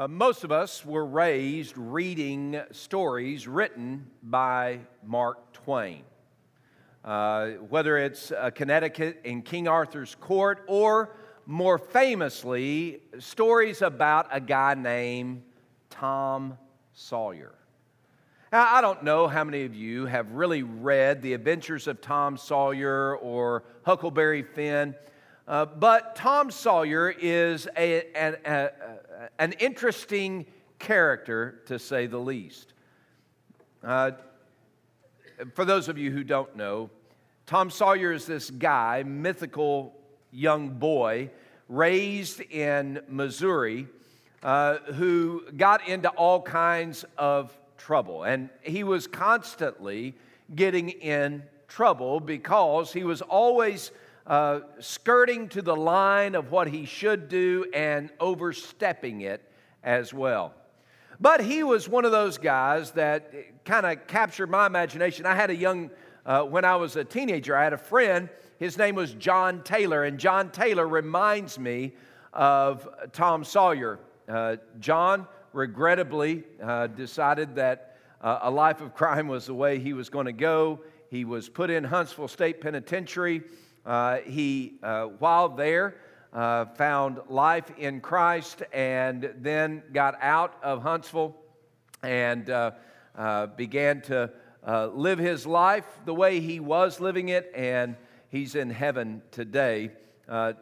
Uh, most of us were raised reading stories written by Mark Twain. Uh, whether it's uh, Connecticut in King Arthur's court or more famously, stories about a guy named Tom Sawyer. Now, I don't know how many of you have really read The Adventures of Tom Sawyer or Huckleberry Finn, uh, but Tom Sawyer is a, an, a, an interesting character, to say the least. Uh, for those of you who don't know, Tom Sawyer is this guy, mythical young boy, raised in Missouri, uh, who got into all kinds of trouble. And he was constantly getting in trouble because he was always uh, skirting to the line of what he should do and overstepping it as well. But he was one of those guys that kind of captured my imagination. I had a young, uh, when I was a teenager, I had a friend. His name was John Taylor, and John Taylor reminds me of Tom Sawyer. Uh, John regrettably uh, decided that uh, a life of crime was the way he was going to go. He was put in Huntsville State Penitentiary. Uh, he, uh, while there, uh, found life in Christ and then got out of Huntsville and uh, uh, began to uh, live his life the way he was living it, and he's in heaven today.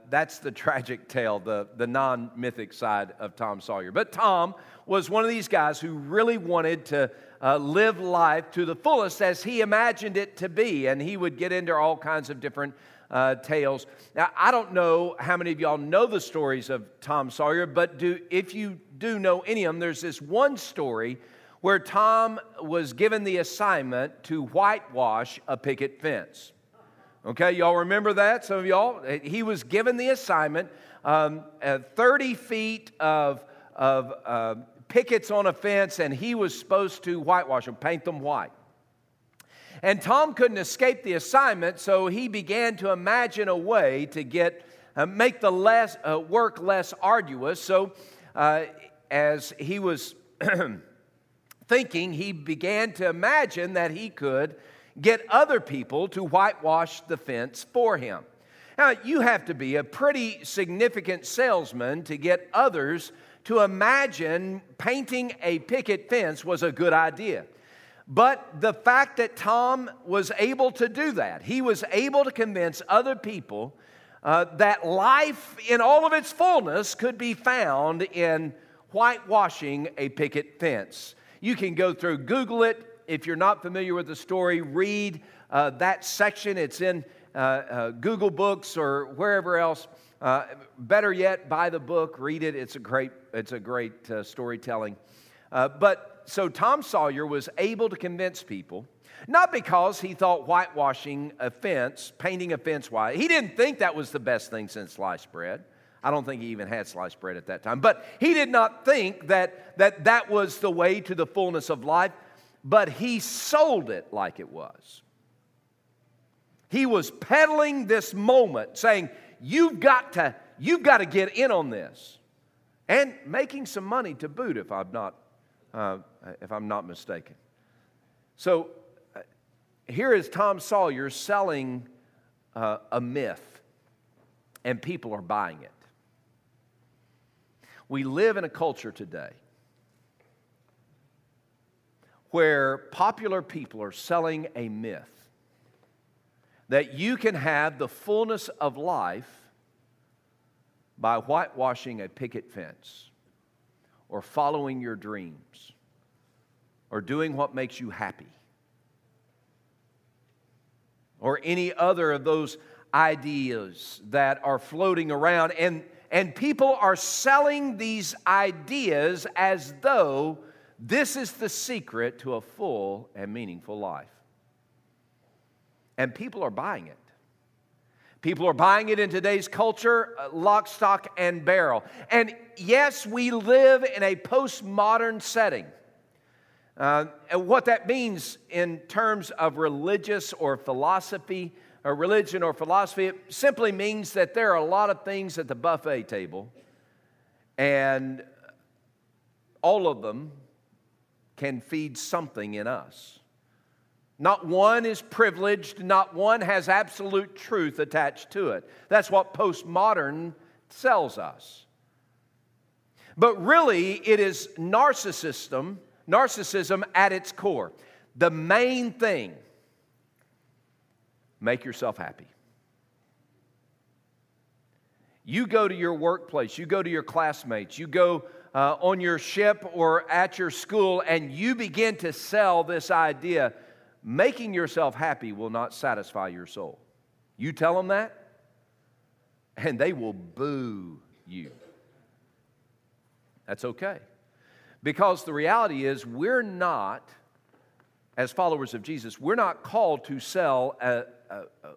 that's the tragic tale, the, the non mythic side of Tom Sawyer. But Tom was one of these guys who really wanted to uh, live life to the fullest as he imagined it to be. And he would get into all kinds of different uh, tales. Now, I don't know how many of y'all know the stories of Tom Sawyer, but do, if you do know any of them, there's this one story where Tom was given the assignment to whitewash a picket fence. Okay, y'all remember that? Some of y'all? He was given the assignment um, uh, 30 feet of, of uh, pickets on a fence, and he was supposed to whitewash them, paint them white. And Tom couldn't escape the assignment, so he began to imagine a way to get uh, make the less, uh, work less arduous. So, uh, as he was thinking, he began to imagine that he could get other people to whitewash the fence for him. Now, you have to be a pretty significant salesman to get others to imagine painting a picket fence was a good idea. But the fact that Tom was able to do that, he was able to convince other people uh, that life in all of its fullness could be found in whitewashing a picket fence. You can go through, Google it. If you're not familiar with the story, read uh, that section. It's in uh, uh Google Books or wherever else. Uh, better yet, buy the book, read it. It's a great, it's a great uh, storytelling. but so Tom Sawyer was able to convince people, not because he thought whitewashing a fence, painting a fence white, he didn't think that was the best thing since sliced bread. I don't think he even had sliced bread at that time. But he did not think that that, that was the way to the fullness of life, but he sold it like it was. He was peddling this moment, saying, You've got to, you've got to get in on this. And making some money to boot, if I'm not uh, if I'm not mistaken. So uh, here is Tom Sawyer selling uh, a myth, and people are buying it. We live in a culture today where popular people are selling a myth that you can have the fullness of life by whitewashing a picket fence or following your dreams or doing what makes you happy or any other of those ideas that are floating around and and people are selling these ideas as though this is the secret to a full and meaningful life. And people are buying it. People are buying it in today's culture, uh, lock, stock, and barrel. And yes, we live in a postmodern setting. Uh, and what that means in terms of religious or philosophy, or religion or philosophy, it simply means that there are a lot of things at the buffet table, and all of them can feed something in us. Not one is privileged, not one has absolute truth attached to it. That's what postmodern sells us. But really, it is narcissism, narcissism at its core. The main thing make yourself happy. You go to your workplace, you go to your classmates, you go uh, on your ship or at your school, and you begin to sell this idea making yourself happy will not satisfy your soul. You tell them that, and they will boo you. That's okay. Because the reality is, we're not, as followers of Jesus, we're not called to sell a, a, a,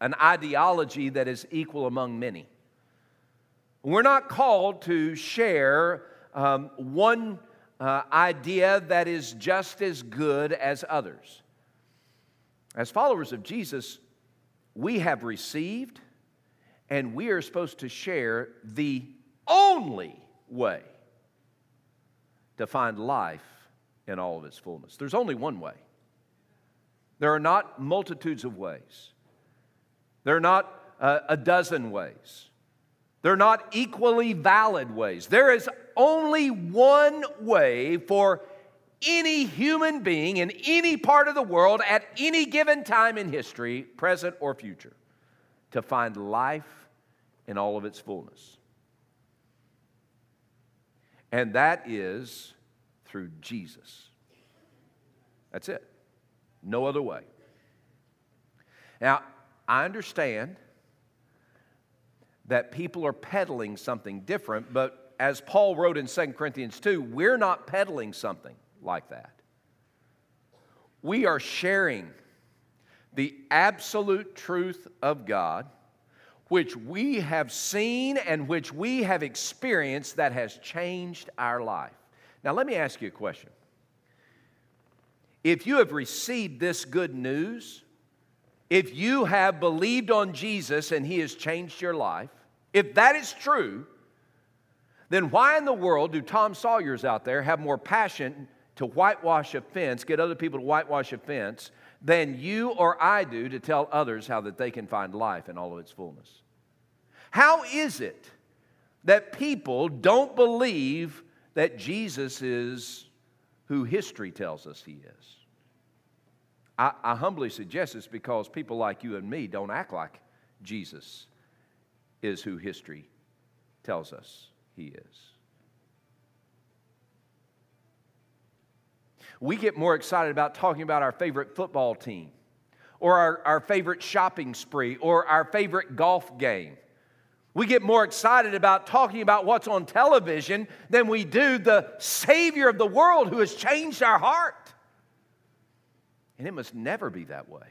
an ideology that is equal among many. We're not called to share um, one uh, idea that is just as good as others. As followers of Jesus, we have received and we are supposed to share the only way to find life in all of its fullness. There's only one way. There are not multitudes of ways. There are not uh, a dozen ways. They're not equally valid ways. There is only one way for any human being in any part of the world at any given time in history, present or future, to find life in all of its fullness. And that is through Jesus. That's it. No other way. Now, I understand that people are peddling something different, but as Paul wrote in 2 Corinthians 2, we're not peddling something like that. We are sharing the absolute truth of God, which we have seen and which we have experienced that has changed our life. Now, let me ask you a question. If you have received this good news, if you have believed on Jesus and he has changed your life, if that is true, then why in the world do Tom Sawyers out there have more passion to whitewash a fence, get other people to whitewash a fence, than you or I do to tell others how that they can find life in all of its fullness? How is it that people don't believe that Jesus is who history tells us he is? I, I humbly suggest it's because people like you and me don't act like Jesus is who history tells us he is. We get more excited about talking about our favorite football team, or our, our favorite shopping spree, or our favorite golf game. We get more excited about talking about what's on television than we do the Savior of the world who has changed our heart. And it must never be that way.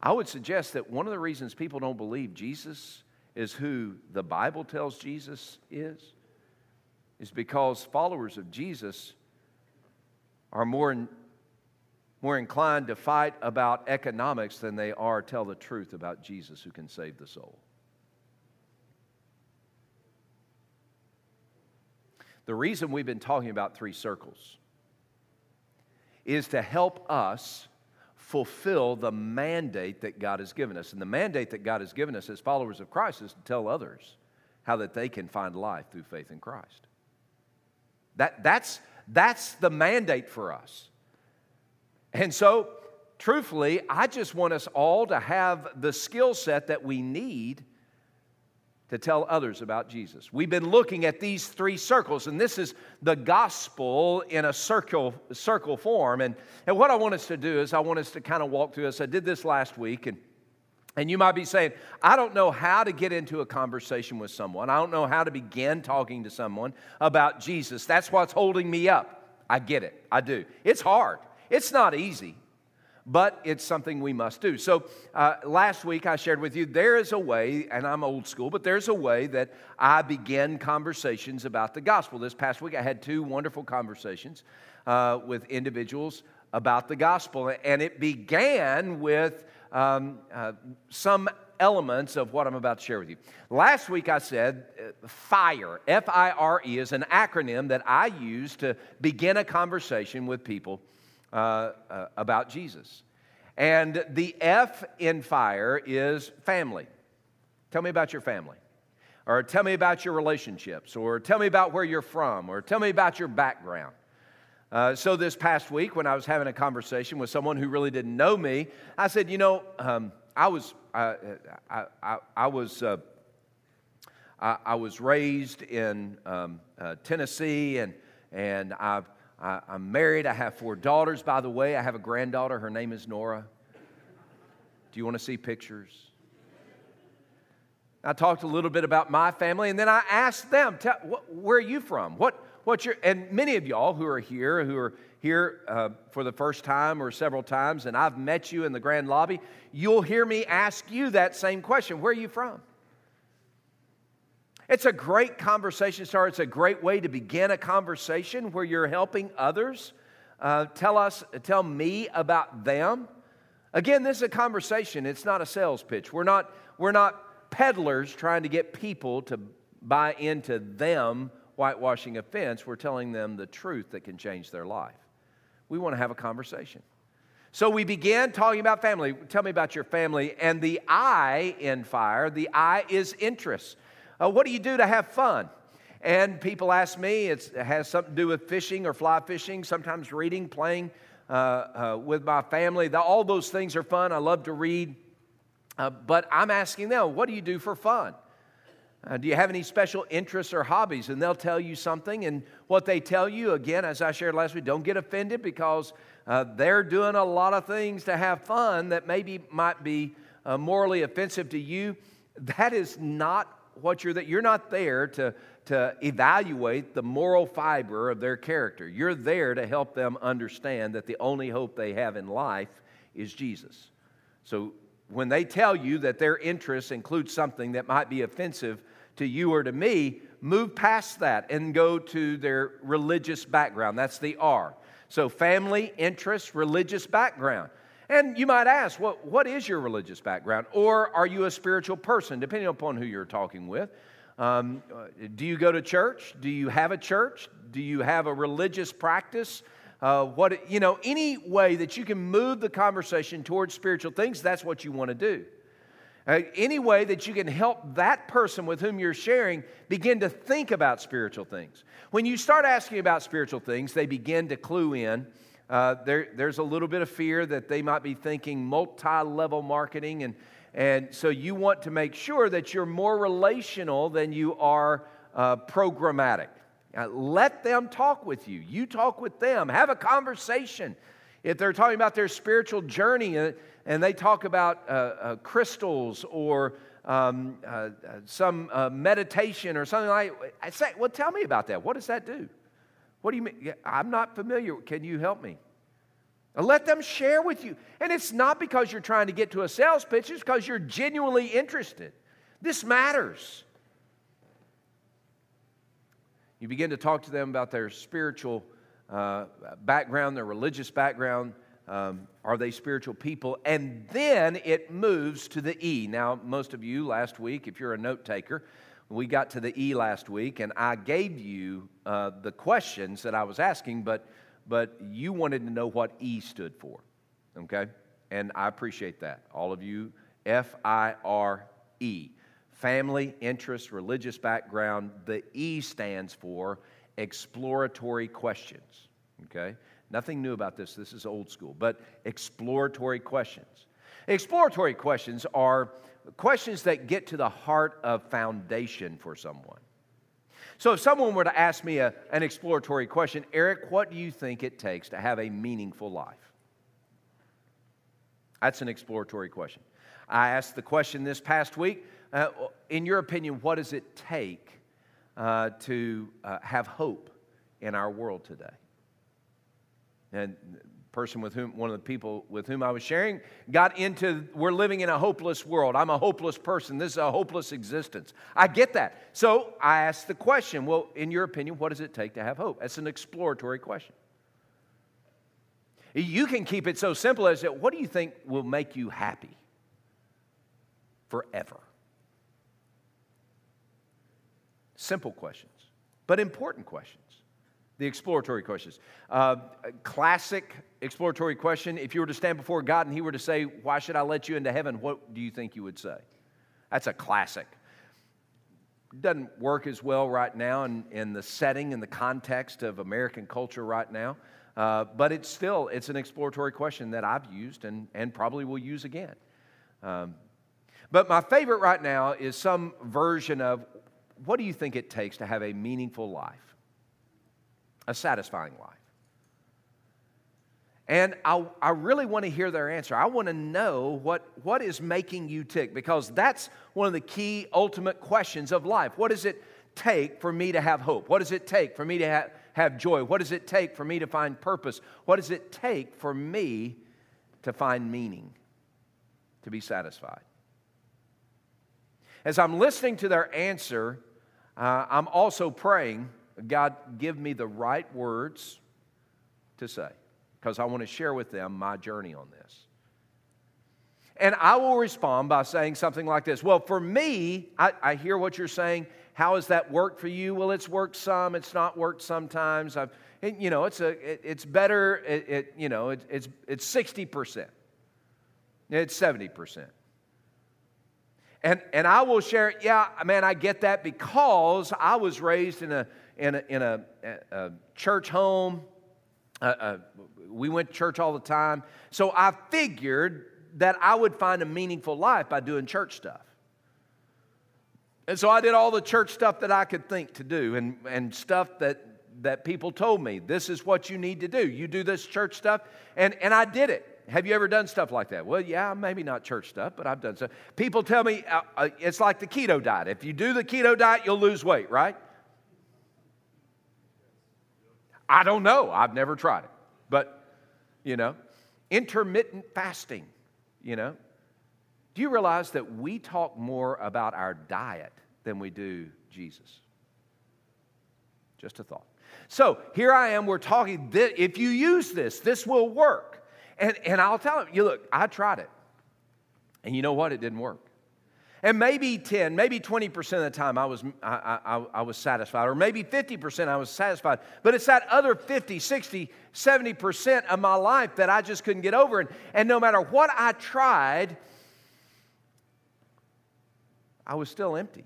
I would suggest that one of the reasons people don't believe Jesus is who the Bible tells Jesus is, is because followers of Jesus are more, in, more inclined to fight about economics than they are tell the truth about Jesus who can save the soul. The reason we've been talking about three circles is to help us fulfill the mandate that God has given us. And the mandate that God has given us as followers of Christ is to tell others how that they can find life through faith in Christ. That, that's, that's the mandate for us. And so, truthfully, I just want us all to have the skill set that we need to tell others about Jesus. We've been looking at these three circles, and this is the gospel in a circle, circle form. And, and what I want us to do is, I want us to kind of walk through this. I did this last week, and, and you might be saying, I don't know how to get into a conversation with someone. I don't know how to begin talking to someone about Jesus. That's what's holding me up. I get it, I do. It's hard, it's not easy but it's something we must do. So uh, last week I shared with you there is a way, and I'm old school, but there's a way that I begin conversations about the gospel. This past week I had two wonderful conversations uh, with individuals about the gospel, and it began with um, uh, some elements of what I'm about to share with you. Last week I said uh, FIRE, F I R E, is an acronym that I use to begin a conversation with people uh, uh, about Jesus. And the F in FIRE is family. Tell me about your family. Or tell me about your relationships. Or tell me about where you're from. Or tell me about your background. Uh, so, this past week, when I was having a conversation with someone who really didn't know me, I said, You know, um, I was, uh, I, I, I, was, uh, I, I, was raised in um, uh, Tennessee, and, and I, am married. I have four daughters, by the way. I have a granddaughter. Her name is Nora. Do you want to see pictures? I talked a little bit about my family, and then I asked them, Where are you from? What, What's your, and many of y'all who are here, who are here uh, for the first time or several times, and I've met you in the grand lobby, you'll hear me ask you that same question Where are you from? It's a great conversation starter. It's a great way to begin a conversation where you're helping others. Uh, tell us, tell me about them. Again, this is a conversation. It's not a sales pitch. We're not, we're not peddlers trying to get people to buy into them whitewashing a fence, we're telling them the truth that can change their life. We want to have a conversation. So we began talking about family. Tell me about your family. And the I in fire, the I is interest. Uh, what do you do to have fun? And people ask me, it has something to do with fishing or fly fishing, sometimes reading, playing uh, uh, with my family. The, all those things are fun. I love to read. Uh, but I'm asking them, what do you do for fun? Uh, do you have any special interests or hobbies? And they'll tell you something. And what they tell you, again, as I shared last week, don't get offended because uh, they're doing a lot of things to have fun that maybe might be uh, morally offensive to you. That is not what you're that you're not there to, to evaluate the moral fiber of their character. You're there to help them understand that the only hope they have in life is Jesus. So when they tell you that their interests include something that might be offensive to you or to me, move past that and go to their religious background. That's the R. So, family, interests, religious background. And you might ask, what, what is your religious background? Or are you a spiritual person, depending upon who you're talking with? Um, do you go to church? Do you have a church? Do you have a religious practice? Uh, what, you know, any way that you can move the conversation towards spiritual things, that's what you want to do. Uh, any way that you can help that person with whom you're sharing begin to think about spiritual things. When you start asking about spiritual things, they begin to clue in. Uh, there, there's a little bit of fear that they might be thinking multi level marketing. And, and so you want to make sure that you're more relational than you are uh, programmatic. Uh, let them talk with you. You talk with them. Have a conversation. If they're talking about their spiritual journey, uh, and they talk about uh, uh, crystals or um, uh, some meditation or something like I say, well, tell me about that. What does that do? What do you mean? I'm not familiar. Can you help me? Let them share with you. And it's not because you're trying to get to a sales pitch, it's because you're genuinely interested. This matters. You begin to talk to them about their spiritual uh, background, their religious background, um, are they spiritual people? And then it moves to the E. Now, most of you last week, if you're a note taker, we got to the E last week, and I gave you uh, the questions that I was asking, but, but you wanted to know what E stood for, okay? And I appreciate that. All of you, F I R E. Family, interest, religious background. The E stands for exploratory questions, okay? Nothing new about this, this is old school, but exploratory questions. Exploratory questions are questions that get to the heart of foundation for someone. So, if someone were to ask me a, an exploratory question, Eric, what do you think it takes to have a meaningful life? That's an exploratory question. I asked the question this past week uh, in your opinion, what does it take uh, to uh, have hope in our world today? And person with whom one of the people with whom I was sharing got into we're living in a hopeless world. I'm a hopeless person. This is a hopeless existence. I get that. So I asked the question, well, in your opinion, what does it take to have hope? That's an exploratory question. You can keep it so simple as that what do you think will make you happy? forever? Simple questions, but important questions. The exploratory questions. Uh, classic exploratory question if you were to stand before God and He were to say, Why should I let you into heaven? What do you think you would say? That's a classic. Doesn't work as well right now in, in the setting and the context of American culture right now. Uh, but it's still it's an exploratory question that I've used and, and probably will use again. Um, but my favorite right now is some version of what do you think it takes to have a meaningful life, a satisfying life? And I, I really want to hear their answer. I want to know what, what is making you tick because that's one of the key ultimate questions of life. What does it take for me to have hope? What does it take for me to have, have joy? What does it take for me to find purpose? What does it take for me to find meaning, to be satisfied? As I'm listening to their answer, uh, I'm also praying, God, give me the right words to say because I want to share with them my journey on this. And I will respond by saying something like this Well, for me, I, I hear what you're saying. How has that worked for you? Well, it's worked some, it's not worked sometimes. I've, you know, it's, a, it, it's better, it, it, you know, it, it's, it's 60%, it's 70%. And, and I will share, yeah, man, I get that because I was raised in a, in a, in a, a church home. Uh, uh, we went to church all the time. So I figured that I would find a meaningful life by doing church stuff. And so I did all the church stuff that I could think to do and, and stuff that, that people told me this is what you need to do. You do this church stuff. And, and I did it. Have you ever done stuff like that? Well, yeah, maybe not church stuff, but I've done stuff. People tell me uh, uh, it's like the keto diet. If you do the keto diet, you'll lose weight, right? I don't know. I've never tried it. But you know, intermittent fasting, you know. Do you realize that we talk more about our diet than we do Jesus? Just a thought. So here I am, we're talking, if you use this, this will work. And, and I'll tell you, look, I tried it. And you know what? It didn't work. And maybe 10, maybe 20% of the time I was, I, I, I, was satisfied, or maybe 50% I was satisfied. But it's that other 50, 60, 70% of my life that I just couldn't get over. And, and no matter what I tried, I was still empty.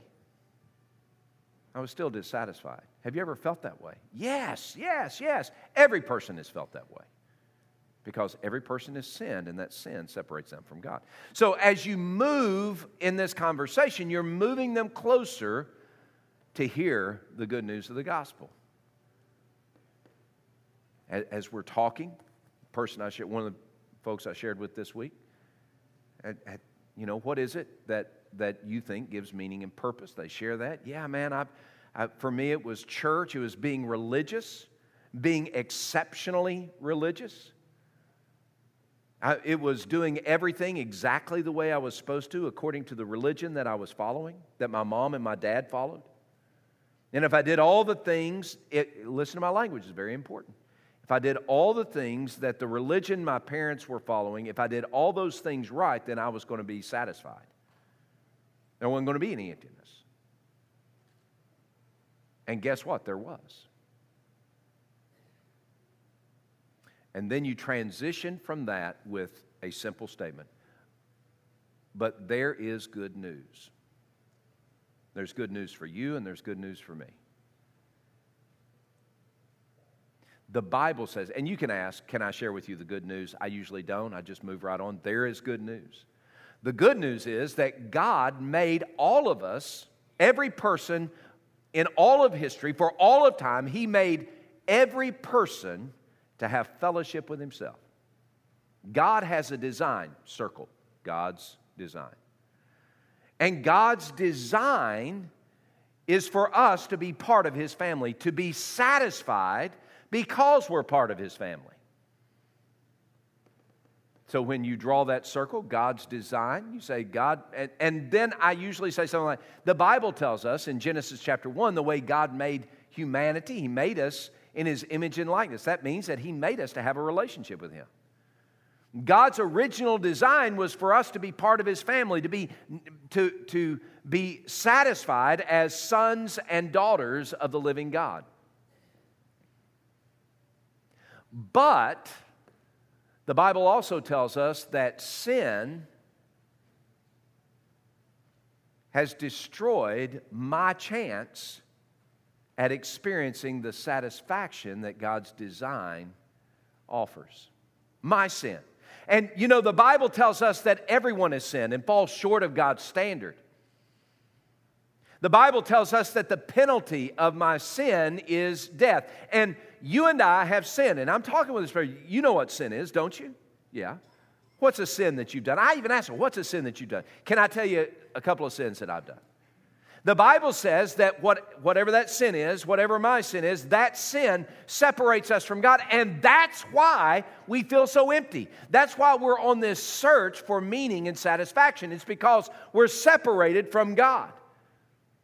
I was still dissatisfied. Have you ever felt that way? Yes, yes, yes. Every person has felt that way because every person has sinned and that sin separates them from God. So as you move in this conversation, you're moving them closer to hear the good news of the gospel. As we're talking, person I shared, one of the folks I shared with this week, you know, what is it that, that you think gives meaning and purpose? They share that. Yeah, man, I've, I, for me, it was church, it was being religious, being exceptionally religious I, it was doing everything exactly the way I was supposed to, according to the religion that I was following, that my mom and my dad followed. And if I did all the things, it, listen to my language, it's very important. If I did all the things that the religion my parents were following, if I did all those things right, then I was going to be satisfied. There wasn't going to be any emptiness. And guess what? There was. And then you transition from that with a simple statement. But there is good news. There's good news for you, and there's good news for me. The Bible says, and you can ask, can I share with you the good news? I usually don't. I just move right on. There is good news. The good news is that God made all of us, every person in all of history, for all of time, He made every person to have fellowship with Himself. God has a design, circle, God's design. And God's design is for us to be part of His family, to be satisfied because we're part of His family. So when you draw that circle, God's design, you say, God, and, and, then I usually say something like, the Bible tells us in Genesis chapter 1 the way God made humanity, He made us in his image and likeness. That means that he made us to have a relationship with him. God's original design was for us to be part of his family, to be, to, to be satisfied as sons and daughters of the living God. But the Bible also tells us that sin has destroyed my chance at experiencing the satisfaction that God's design offers. My sin. And you know, the Bible tells us that everyone has sinned and falls short of God's standard. The Bible tells us that the penalty of my sin is death. And you and I have sinned. And I'm talking with this person. You know what sin is, don't you? Yeah. What's a sin that you've done? I even asked What's a sin that you've done? Can I tell you a couple of sins that I've done? The Bible says that what, whatever that sin is, whatever my sin is, that sin separates us from God. And that's why we feel so empty. That's why we're on this search for meaning and satisfaction. It's because we're separated from God.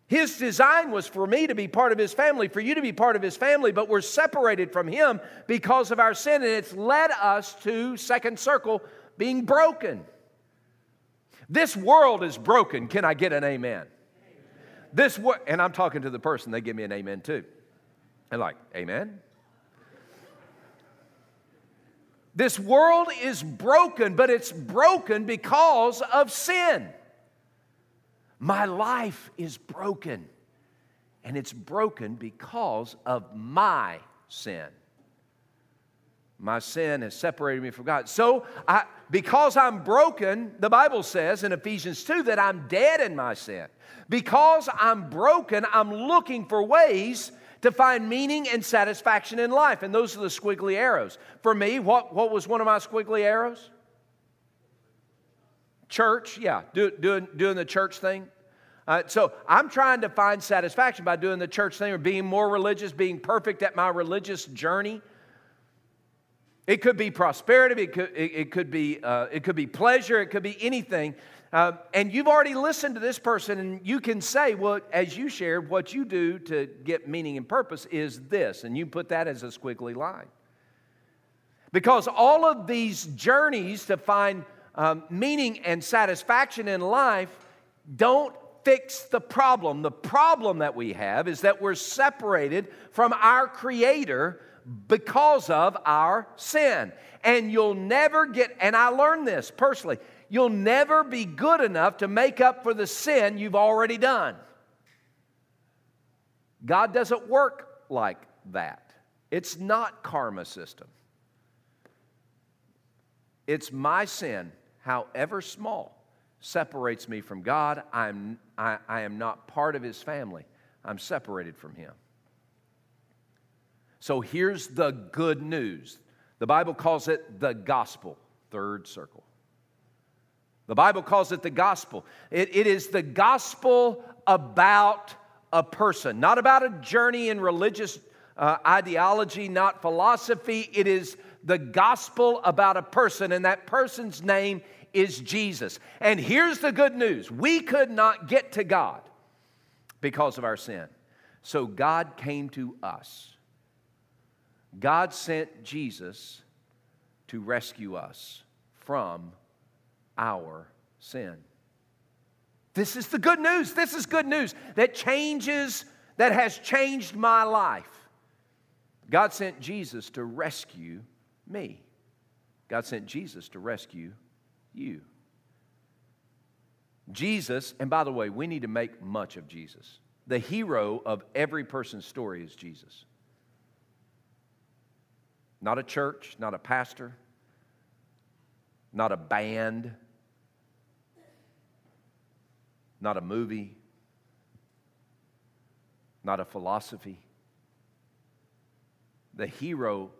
His design was for me to be part of His family, for you to be part of His family, but we're separated from Him because of our sin. And it's led us to, second circle, being broken. This world is broken. Can I get an amen? This word, and I'm talking to the person, they give me an amen too. And like, amen? This world is broken, but it's broken because of sin. My life is broken, and it's broken because of my sin. My sin has separated me from God. So, I, because I'm broken, the Bible says in Ephesians 2 that I'm dead in my sin. Because I'm broken, I'm looking for ways to find meaning and satisfaction in life. And those are the squiggly arrows. For me, what, what was one of my squiggly arrows? Church, yeah, do, doing, doing the church thing. Uh, so I'm trying to find satisfaction by doing the church thing or being more religious, being perfect at my religious journey. It could be prosperity, it could, it, it could, be, uh, it could be pleasure, it could be anything. Uh, and you've already listened to this person, and you can say, well, as you shared, what you do to get meaning and purpose is this, and you put that as a squiggly line. Because all of these journeys to find um, meaning and satisfaction in life don't fix the problem. The problem that we have is that we're separated from our Creator because of our sin. And you'll never get, and I learned this personally, you'll never be good enough to make up for the sin you've already done. God doesn't work like that. It's not karma system. It's my sin, however small, separates me from God. I'm, I, I am not part of His family. I'm separated from Him. So here's the good news. The Bible calls it the gospel, third circle. The Bible calls it the gospel. It, it is the gospel about a person, not about a journey in religious uh, ideology, not philosophy. It is the gospel about a person, and that person's name is Jesus. And here's the good news we could not get to God because of our sin. So God came to us. God sent Jesus to rescue us from our sin. This is the good news. This is good news that changes, that has changed my life. God sent Jesus to rescue me. God sent Jesus to rescue you. Jesus, and by the way, we need to make much of Jesus. The hero of every person's story is Jesus. Not a church, not a pastor, not a band, not a movie, not a philosophy. The hero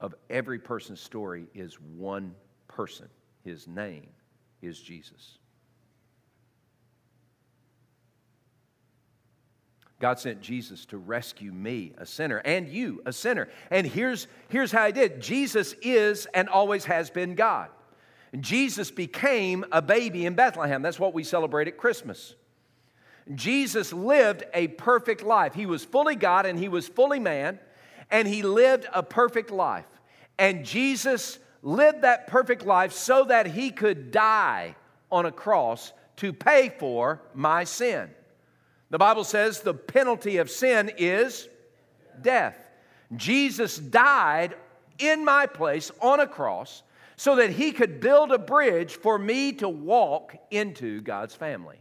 of every person's story is one person. His name is Jesus. God sent Jesus to rescue me, a sinner, and you, a sinner. And here's, here's how He did Jesus is and always has been God. Jesus became a baby in Bethlehem. That's what we celebrate at Christmas. Jesus lived a perfect life. He was fully God and he was fully man, and he lived a perfect life. And Jesus lived that perfect life so that he could die on a cross to pay for my sin. The Bible says the penalty of sin is death. Jesus died in my place on a cross so that he could build a bridge for me to walk into God's family.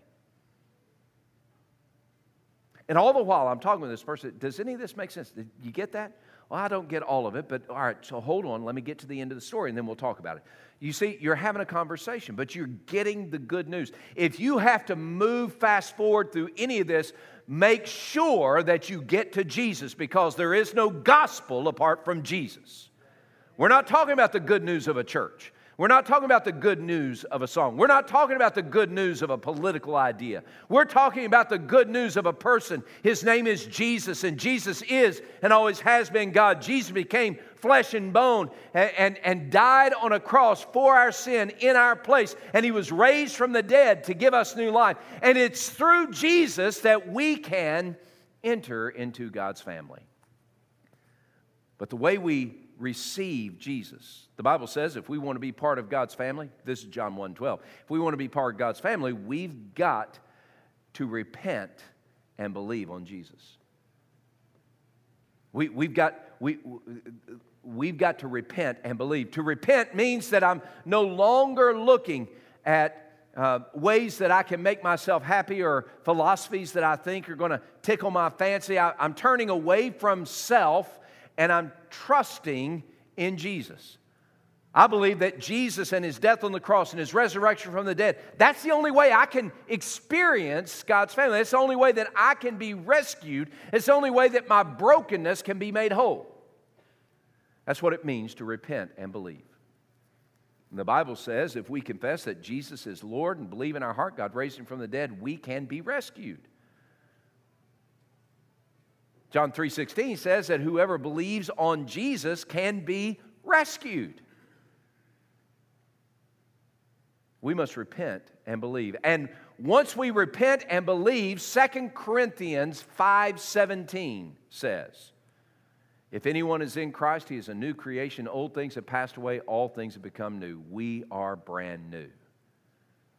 And all the while I'm talking with this person, does any of this make sense? Did you get that? Well, I don't get all of it, but all right, so hold on. Let me get to the end of the story and then we'll talk about it. You see, you're having a conversation, but you're getting the good news. If you have to move fast forward through any of this, make sure that you get to Jesus because there is no gospel apart from Jesus. We're not talking about the good news of a church. We're not talking about the good news of a song. We're not talking about the good news of a political idea. We're talking about the good news of a person. His name is Jesus, and Jesus is and always has been God. Jesus became flesh and bone and, and, and died on a cross for our sin in our place, and he was raised from the dead to give us new life. And it's through Jesus that we can enter into God's family. But the way we receive Jesus. The Bible says if we want to be part of God's family, this is John 1 12. If we want to be part of God's family, we've got to repent and believe on Jesus. We, we've, got, we, we've got to repent and believe. To repent means that I'm no longer looking at uh, ways that I can make myself happy or philosophies that I think are going to tickle my fancy. I, I'm turning away from self and I'm trusting in Jesus. I believe that Jesus and his death on the cross and his resurrection from the dead, that's the only way I can experience God's family. That's the only way that I can be rescued. It's the only way that my brokenness can be made whole. That's what it means to repent and believe. And the Bible says if we confess that Jesus is Lord and believe in our heart God raised him from the dead, we can be rescued. John 3:16 says that whoever believes on Jesus can be rescued. We must repent and believe. And once we repent and believe, 2 Corinthians 5:17 says, if anyone is in Christ, he is a new creation. Old things have passed away, all things have become new. We are brand new.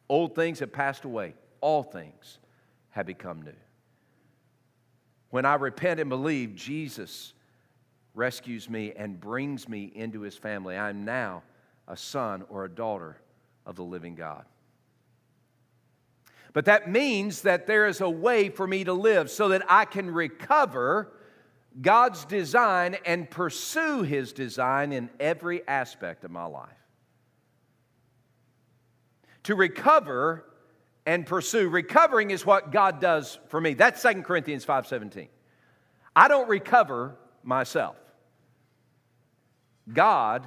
Old things have passed away, all things have become new. When I repent and believe, Jesus rescues me and brings me into his family. I'm now a son or a daughter of the living God. But that means that there is a way for me to live so that I can recover God's design and pursue his design in every aspect of my life. To recover and pursue. Recovering is what God does for me. That's 2 Corinthians 5:17. I don't recover myself. God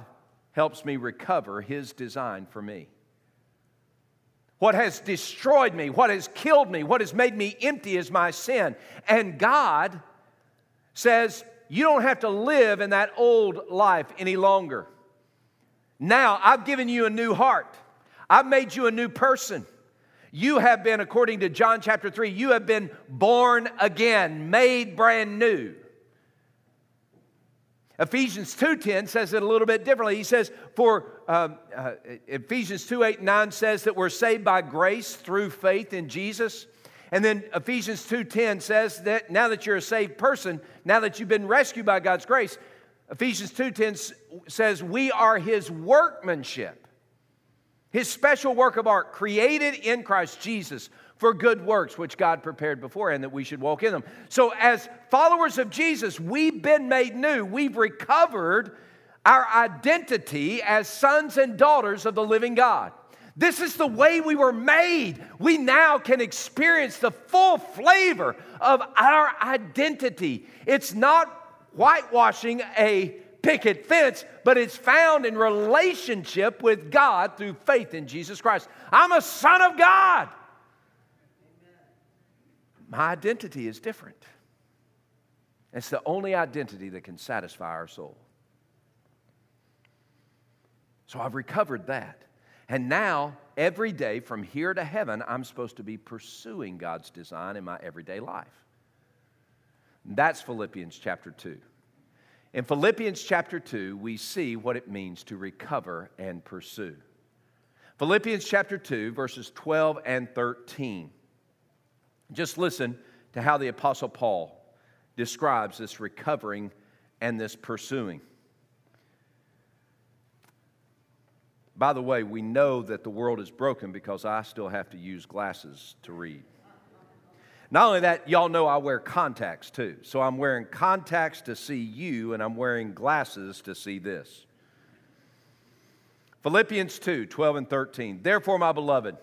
helps me recover his design for me. What has destroyed me, what has killed me, what has made me empty is my sin. And God says, You don't have to live in that old life any longer. Now I've given you a new heart, I've made you a new person. You have been, according to John chapter 3, you have been born again, made brand new. Ephesians 2.10 says it a little bit differently. He says, for um, uh, Ephesians 2, 8, 9 says that we're saved by grace through faith in Jesus. And then Ephesians 2.10 says that now that you're a saved person, now that you've been rescued by God's grace, Ephesians 2.10 says we are his workmanship his special work of art created in Christ Jesus for good works, which God prepared beforehand that we should walk in them. So, as followers of Jesus, we've been made new. We've recovered our identity as sons and daughters of the living God. This is the way we were made. We now can experience the full flavor of our identity. It's not whitewashing a picket fence, but it's found in relationship with God through faith in Jesus Christ. I'm a son of God. My identity is different. It's the only identity that can satisfy our soul. So I've recovered that. And now, every day from here to heaven, I'm supposed to be pursuing God's design in my everyday life. That's Philippians chapter 2. In Philippians chapter 2, we see what it means to recover and pursue. Philippians chapter 2, verses 12 and 13. Just listen to how the Apostle Paul describes this recovering and this pursuing. By the way, we know that the world is broken because I still have to use glasses to read. Not only that, y'all know I wear contacts too. So I'm wearing contacts to see you, and I'm wearing glasses to see this. Philippians 2 12 and 13. Therefore, my beloved,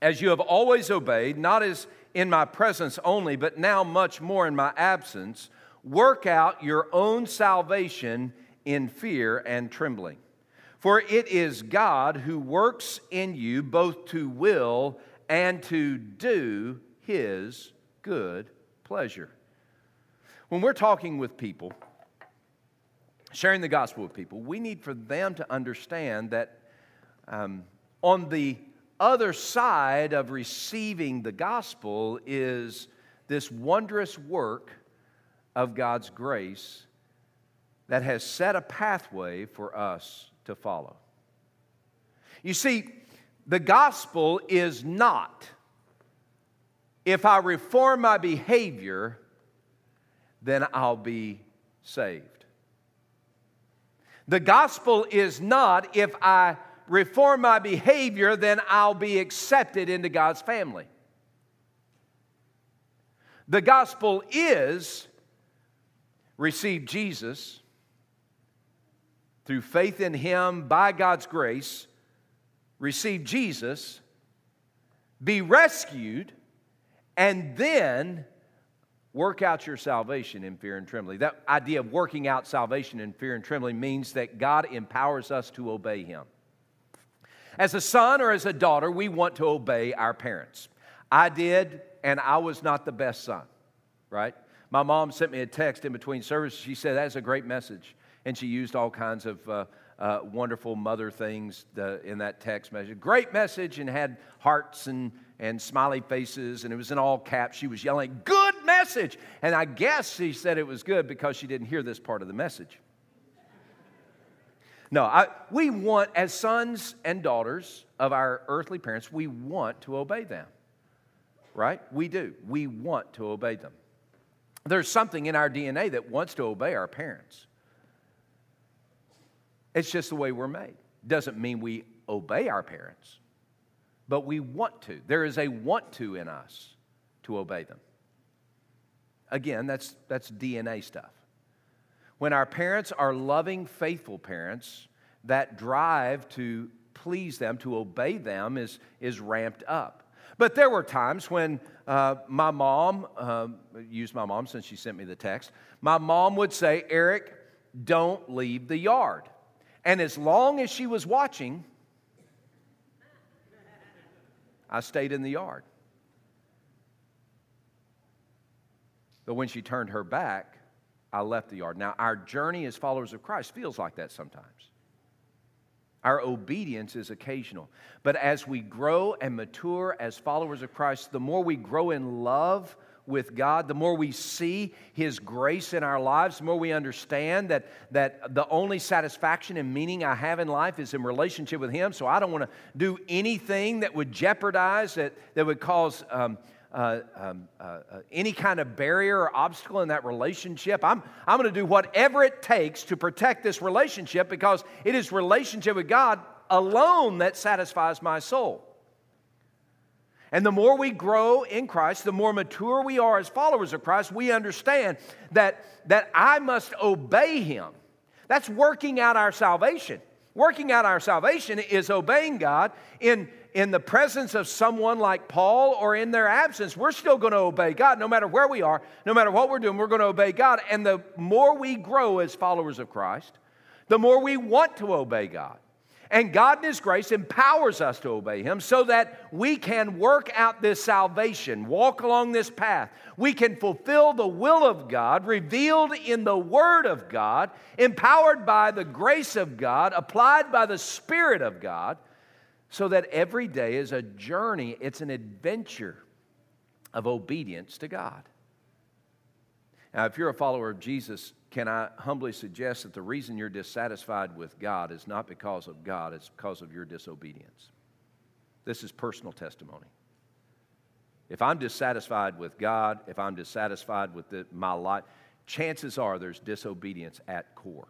as you have always obeyed, not as in my presence only, but now much more in my absence, work out your own salvation in fear and trembling. For it is God who works in you both to will and to do his good pleasure. When we're talking with people, sharing the gospel with people, we need for them to understand that um, on the other side of receiving the gospel is this wondrous work of God's grace that has set a pathway for us to follow. You see, the gospel is not if I reform my behavior, then I'll be saved. The gospel is not if I reform my behavior, then I'll be accepted into God's family. The gospel is receive Jesus through faith in Him by God's grace, receive Jesus, be rescued, and then work out your salvation in fear and trembling. That idea of working out salvation in fear and trembling means that God empowers us to obey Him. As a son or as a daughter, we want to obey our parents. I did, and I was not the best son, right? My mom sent me a text in between services. She said, That's a great message. And she used all kinds of uh, uh, wonderful mother things in that text message. Great message, and had hearts and and smiley faces, and it was in all caps. She was yelling, Good message! And I guess she said it was good because she didn't hear this part of the message. No, I, we want, as sons and daughters of our earthly parents, we want to obey them. Right? We do. We want to obey them. There's something in our DNA that wants to obey our parents. It's just the way we're made. Doesn't mean we obey our parents but we want to. There is a want to in us to obey them. Again, that's, that's DNA stuff. When our parents are loving, faithful parents, that drive to please them, to obey them, is, is ramped up. But there were times when uh, my mom, uh, used my mom since she sent me the text, my mom would say, Eric, don't leave the yard. And as long as she was watching, I stayed in the yard. But when she turned her back, I left the yard. Now, our journey as followers of Christ feels like that sometimes. Our obedience is occasional. But as we grow and mature as followers of Christ, the more we grow in love with God, the more we see His grace in our lives, the more we understand that, that the only satisfaction and meaning I have in life is in relationship with Him. So I don't want to do anything that would jeopardize, that, that would cause um, uh, um, uh, uh, any kind of barrier or obstacle in that relationship. I'm, I'm going to do whatever it takes to protect this relationship because it is relationship with God alone that satisfies my soul. And the more we grow in Christ, the more mature we are as followers of Christ, we understand that, that I must obey Him. That's working out our salvation. Working out our salvation is obeying God in, in the presence of someone like Paul or in their absence. We're still going to obey God no matter where we are, no matter what we're doing, we're going to obey God. And the more we grow as followers of Christ, the more we want to obey God. And God, in His grace, empowers us to obey Him so that we can work out this salvation, walk along this path. We can fulfill the will of God revealed in the Word of God, empowered by the grace of God, applied by the Spirit of God, so that every day is a journey, it's an adventure of obedience to God. Now, if you're a follower of Jesus, can I humbly suggest that the reason you're dissatisfied with God is not because of God, it's because of your disobedience? This is personal testimony. If I'm dissatisfied with God, if I'm dissatisfied with the, my life, chances are there's disobedience at core.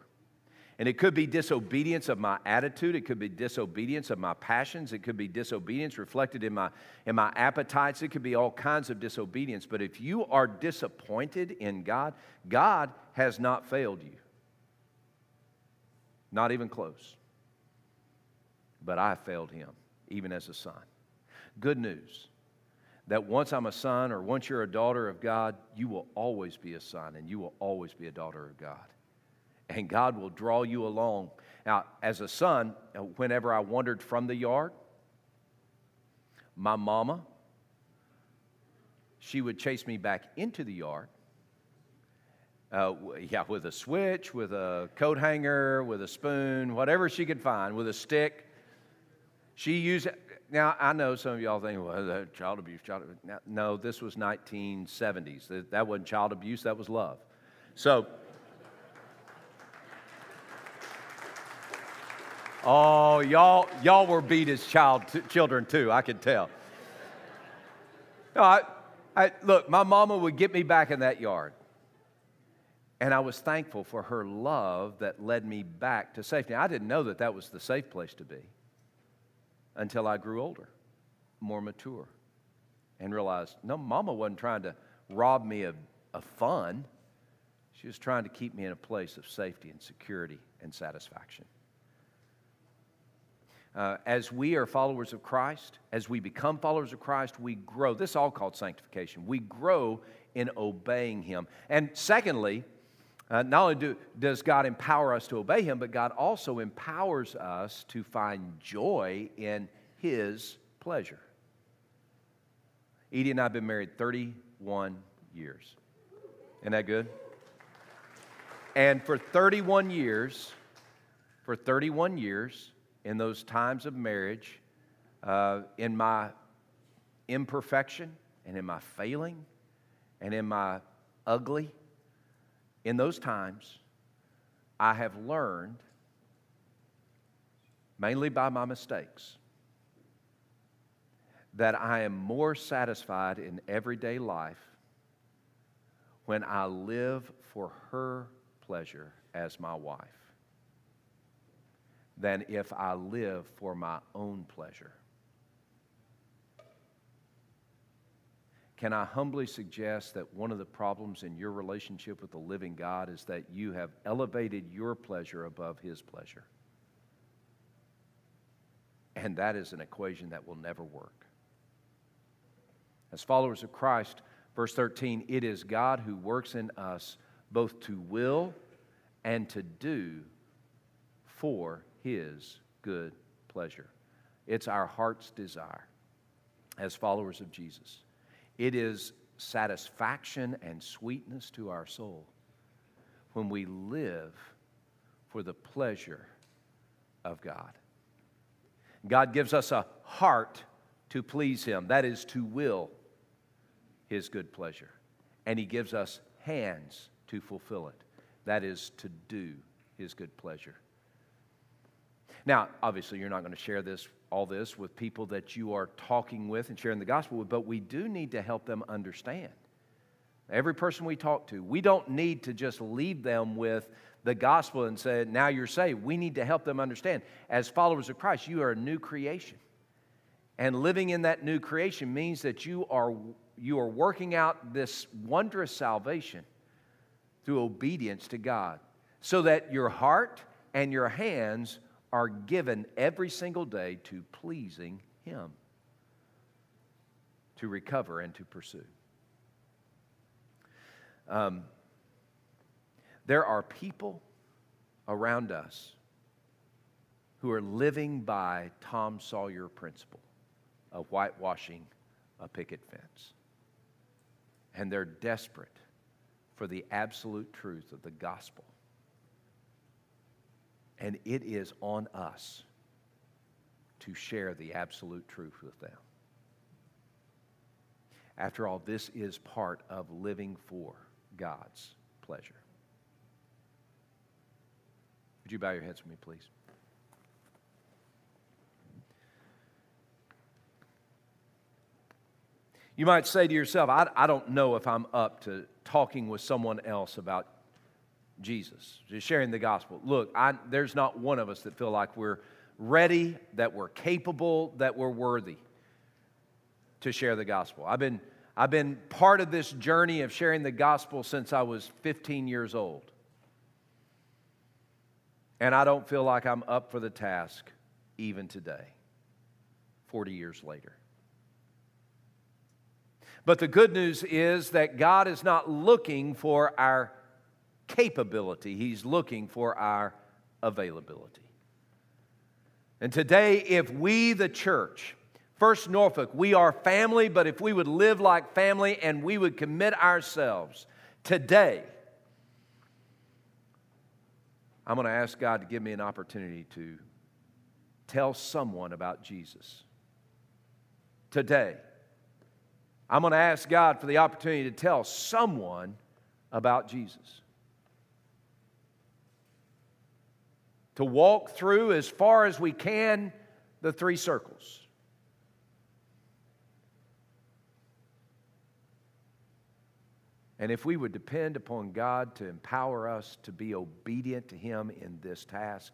And it could be disobedience of my attitude. It could be disobedience of my passions. It could be disobedience reflected in my, in my appetites. It could be all kinds of disobedience. But if you are disappointed in God, God has not failed you. Not even close. But I failed him, even as a son. Good news that once I'm a son or once you're a daughter of God, you will always be a son and you will always be a daughter of God and God will draw you along. Now, as a son, whenever I wandered from the yard, my mama, she would chase me back into the yard. Uh, yeah, with a switch, with a coat hanger, with a spoon, whatever she could find, with a stick. She used. Now, I know some of y'all think, well, child abuse, child abuse. No, this was 1970s. That wasn't child abuse, that was love. So, Oh, y'all, y'all were beat as child, t- children too, I could tell. No, I, I, look, my mama would get me back in that yard. And I was thankful for her love that led me back to safety. I didn't know that that was the safe place to be until I grew older, more mature, and realized no, mama wasn't trying to rob me of, of fun. She was trying to keep me in a place of safety and security and satisfaction. Uh, as we are followers of Christ, as we become followers of Christ, we grow. This is all called sanctification. We grow in obeying Him. And secondly, uh, not only do, does God empower us to obey Him, but God also empowers us to find joy in His pleasure. Edie and I have been married 31 years. Isn't that good? And for 31 years, for 31 years, in those times of marriage, uh, in my imperfection and in my failing and in my ugly, in those times, I have learned, mainly by my mistakes, that I am more satisfied in everyday life when I live for her pleasure as my wife than if I live for my own pleasure. Can I humbly suggest that one of the problems in your relationship with the living God is that you have elevated your pleasure above His pleasure? And that is an equation that will never work. As followers of Christ, verse 13, it is God who works in us both to will and to do for his good pleasure. It's our heart's desire as followers of Jesus. It is satisfaction and sweetness to our soul when we live for the pleasure of God. God gives us a heart to please Him, that is, to will His good pleasure. And He gives us hands to fulfill it, that is, to do His good pleasure. Now, obviously, you're not going to share this, all this with people that you are talking with and sharing the gospel with, but we do need to help them understand. Every person we talk to, we don't need to just leave them with the gospel and say, now you're saved. We need to help them understand. As followers of Christ, you are a new creation. And living in that new creation means that you are, you are working out this wondrous salvation through obedience to God so that your heart and your hands are given every single day to pleasing Him, to recover and to pursue. Um, there are people around us who are living by Tom Sawyer principle of whitewashing a picket fence. And they're desperate for the absolute truth of the gospel and it is on us to share the absolute truth with them. After all, this is part of living for God's pleasure. Would you bow your heads with me, please? You might say to yourself, I, I don't know if I'm up to talking with someone else about Jesus, just sharing the gospel. Look, I, there's not one of us that feel like we're ready, that we're capable, that we're worthy to share the gospel. I've been, I've been part of this journey of sharing the gospel since I was 15 years old. And I don't feel like I'm up for the task even today, 40 years later. But the good news is that God is not looking for our capability, He's looking for our availability. And today, if we, the church, First Norfolk, we are family, but if we would live like family and we would commit ourselves today, I'm going to ask God to give me an opportunity to tell someone about Jesus. Today, I'm going to ask God for the opportunity to tell someone about Jesus. To walk through as far as we can the three circles. And if we would depend upon God to empower us to be obedient to Him in this task,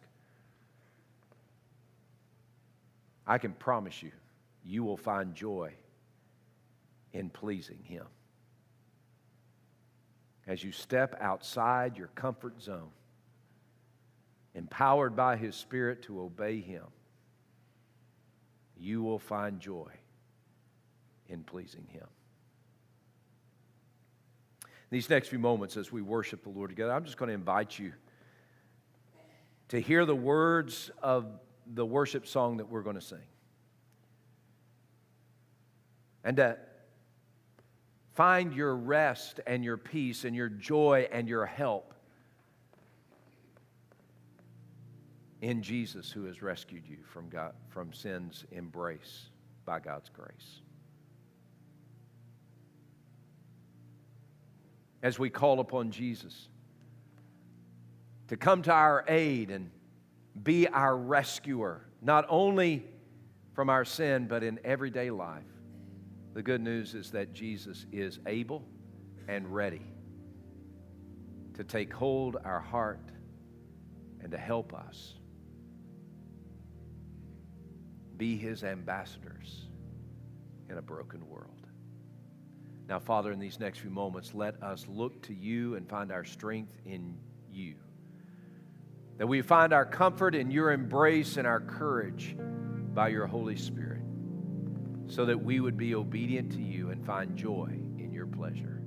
I can promise you, you will find joy in pleasing Him. As you step outside your comfort zone, empowered by His Spirit to obey Him, you will find joy in pleasing Him. These next few moments, as we worship the Lord together, I'm just going to invite you to hear the words of the worship song that we're going to sing. And to Find your rest and your peace and your joy and your help in Jesus who has rescued you from, God, from sin's embrace by God's grace. As we call upon Jesus to come to our aid and be our rescuer, not only from our sin, but in everyday life. The good news is that Jesus is able and ready to take hold our heart and to help us be his ambassadors in a broken world. Now, Father, in these next few moments, let us look to you and find our strength in you. That we find our comfort in your embrace and our courage by your Holy Spirit so that we would be obedient to you and find joy in your pleasure.